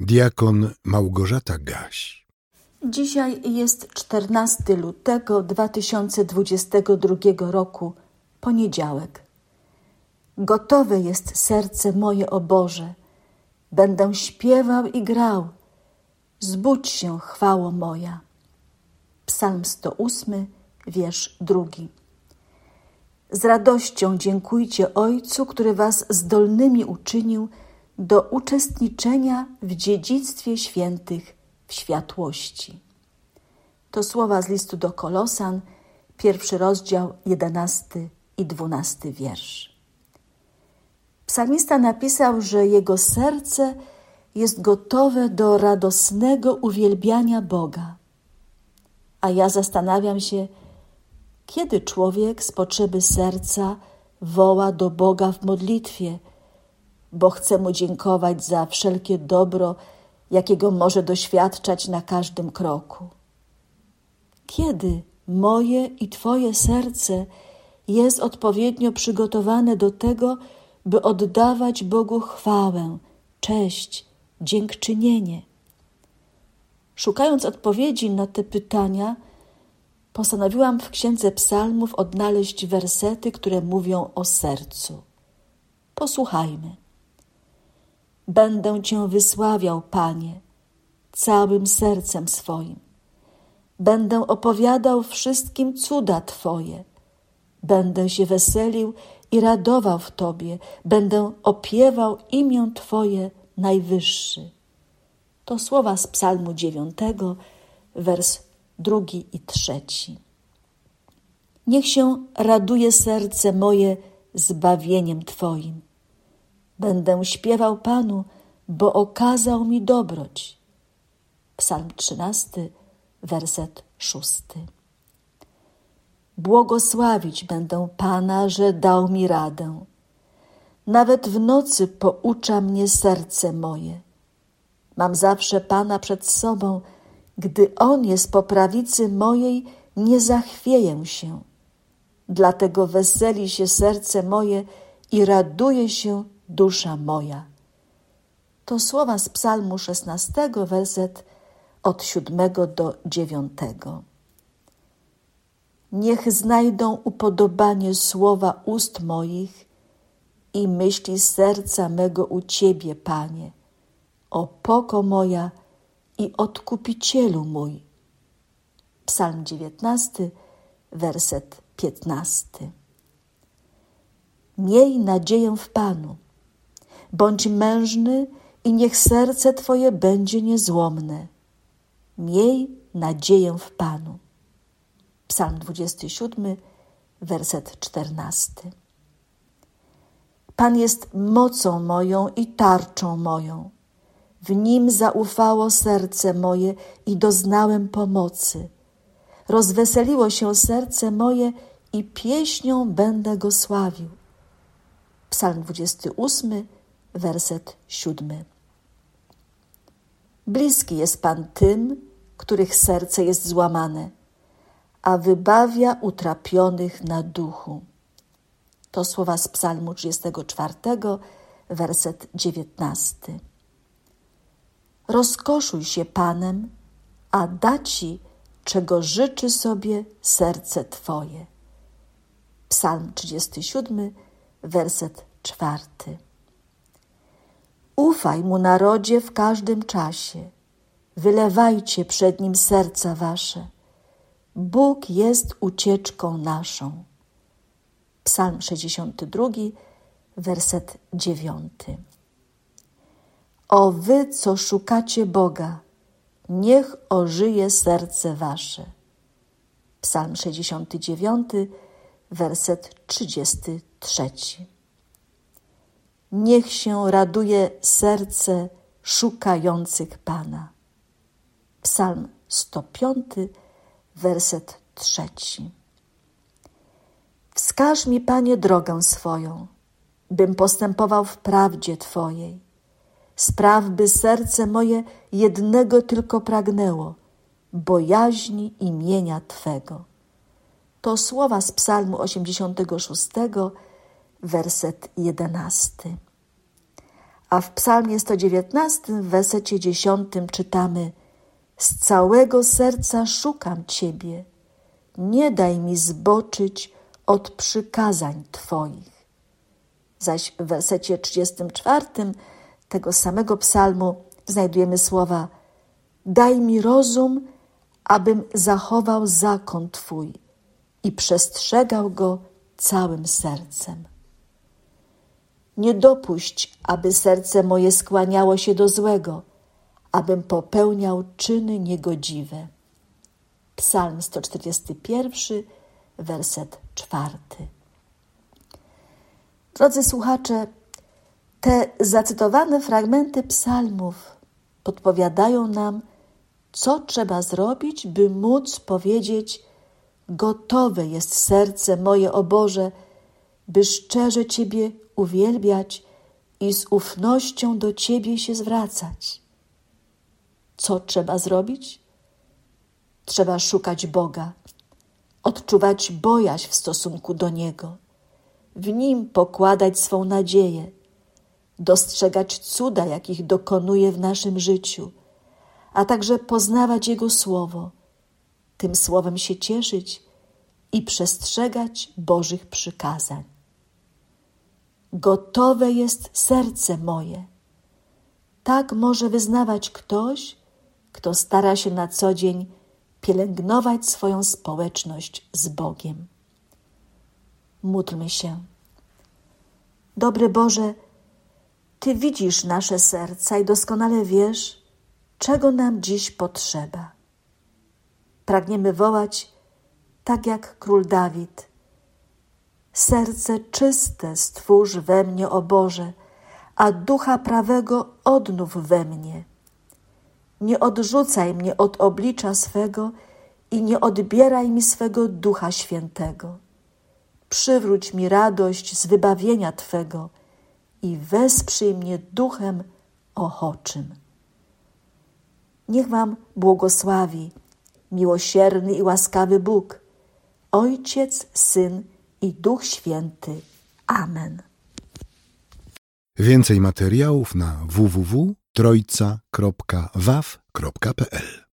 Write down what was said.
Diakon Małgorzata Gaś. Dzisiaj jest 14 lutego 2022 roku, poniedziałek. Gotowe jest serce moje, o Boże. Będę śpiewał i grał. Zbudź się, chwało moja. Psalm 108, wiersz drugi. Z radością dziękujcie Ojcu, który was zdolnymi uczynił do uczestniczenia w dziedzictwie świętych w światłości. To słowa z listu do Kolosan, pierwszy rozdział, jedenasty i dwunasty wiersz. Psalmista napisał, że jego serce jest gotowe do radosnego uwielbiania Boga. A ja zastanawiam się, kiedy człowiek z potrzeby serca woła do Boga w modlitwie, bo chce mu dziękować za wszelkie dobro, jakiego może doświadczać na każdym kroku. Kiedy moje i Twoje serce jest odpowiednio przygotowane do tego, by oddawać Bogu chwałę, cześć, dziękczynienie? Szukając odpowiedzi na te pytania, postanowiłam w Księdze Psalmów odnaleźć wersety, które mówią o sercu. Posłuchajmy. Będę Cię wysławiał, Panie, całym sercem swoim. Będę opowiadał wszystkim cuda Twoje. Będę się weselił i radował w Tobie. Będę opiewał imię Twoje najwyższy. To słowa z Psalmu dziewiątego, wers drugi i trzeci. Niech się raduje serce moje zbawieniem Twoim Będę śpiewał Panu, bo okazał mi dobroć. Psalm 13, werset 6. Błogosławić będę Pana, że dał mi radę. Nawet w nocy poucza mnie serce moje. Mam zawsze Pana przed sobą, gdy On jest po prawicy mojej, nie zachwieję się. Dlatego weseli się serce moje i raduje się dusza moja. To słowa z Psalmu 16, werset od 7 do 9. Niech znajdą upodobanie słowa ust moich i myśli serca mego u Ciebie, Panie, o poko moja i odkupicielu mój. Psalm 19, werset 15. Miej nadzieję w Panu Bądź mężny i niech serce Twoje będzie niezłomne. Miej nadzieję w Panu. Psalm 27, werset 14. Pan jest mocą moją i tarczą moją. W nim zaufało serce moje i doznałem pomocy. Rozweseliło się serce moje i pieśnią będę go sławił. Psalm 28, werset siódmy. Bliski jest Pan tym, których serce jest złamane, a wybawia utrapionych na duchu. To słowa z Psalmu 34, werset 19. Rozkoszuj się Panem, a da ci, czego życzy sobie serce Twoje. Psalm 37, werset 4. Ufaj mu narodzie w każdym czasie. Wylewajcie przed nim serca wasze. Bóg jest ucieczką naszą. Psalm 62, werset 9. O wy, co szukacie Boga, niech ożyje serce wasze. Psalm 69, werset 33. Niech się raduje serce szukających Pana. Psalm 105, werset trzeci. Wskaż mi, Panie, drogę swoją, bym postępował w prawdzie Twojej. Spraw, by serce moje jednego tylko pragnęło, bojaźni imienia Twego. To słowa z Psalmu 86, werset jedenasty A w Psalmie 119, w wersecie 10 czytamy: Z całego serca szukam Ciebie, nie daj mi zboczyć od przykazań Twoich. Zaś w wersecie 34 tego samego psalmu znajdujemy słowa: Daj mi rozum, abym zachował zakon Twój i przestrzegał go całym sercem. Nie dopuść, aby serce moje skłaniało się do złego, abym popełniał czyny niegodziwe. Psalm 141, werset czwarty. Drodzy słuchacze, te zacytowane fragmenty psalmów podpowiadają nam, co trzeba zrobić, by móc powiedzieć: Gotowe jest serce moje, o Boże, by szczerze Ciebie uwielbiać i z ufnością do Ciebie się zwracać. Co trzeba zrobić? Trzeba szukać Boga, odczuwać bojaźń w stosunku do Niego, w Nim pokładać swą nadzieję, dostrzegać cuda, jakich dokonuje w naszym życiu, a także poznawać Jego Słowo, tym Słowem się cieszyć i przestrzegać Bożych przykazań. Gotowe jest serce moje. Tak może wyznawać ktoś, kto stara się na co dzień pielęgnować swoją społeczność z Bogiem. Módlmy się. Dobry Boże, Ty widzisz nasze serca i doskonale wiesz, czego nam dziś potrzeba. Pragniemy wołać, tak jak król Dawid. Serce czyste stwórz we mnie, o Boże, a ducha prawego odnów we mnie. Nie odrzucaj mnie od oblicza swego i nie odbieraj mi swego ducha świętego. Przywróć mi radość z wybawienia Twego i wesprzyj mnie duchem ochoczym. Niech Wam błogosławi miłosierny i łaskawy Bóg, Ojciec, Syn i Duch Święty. Amen. Więcej materiałów na www.trojca.waw.pl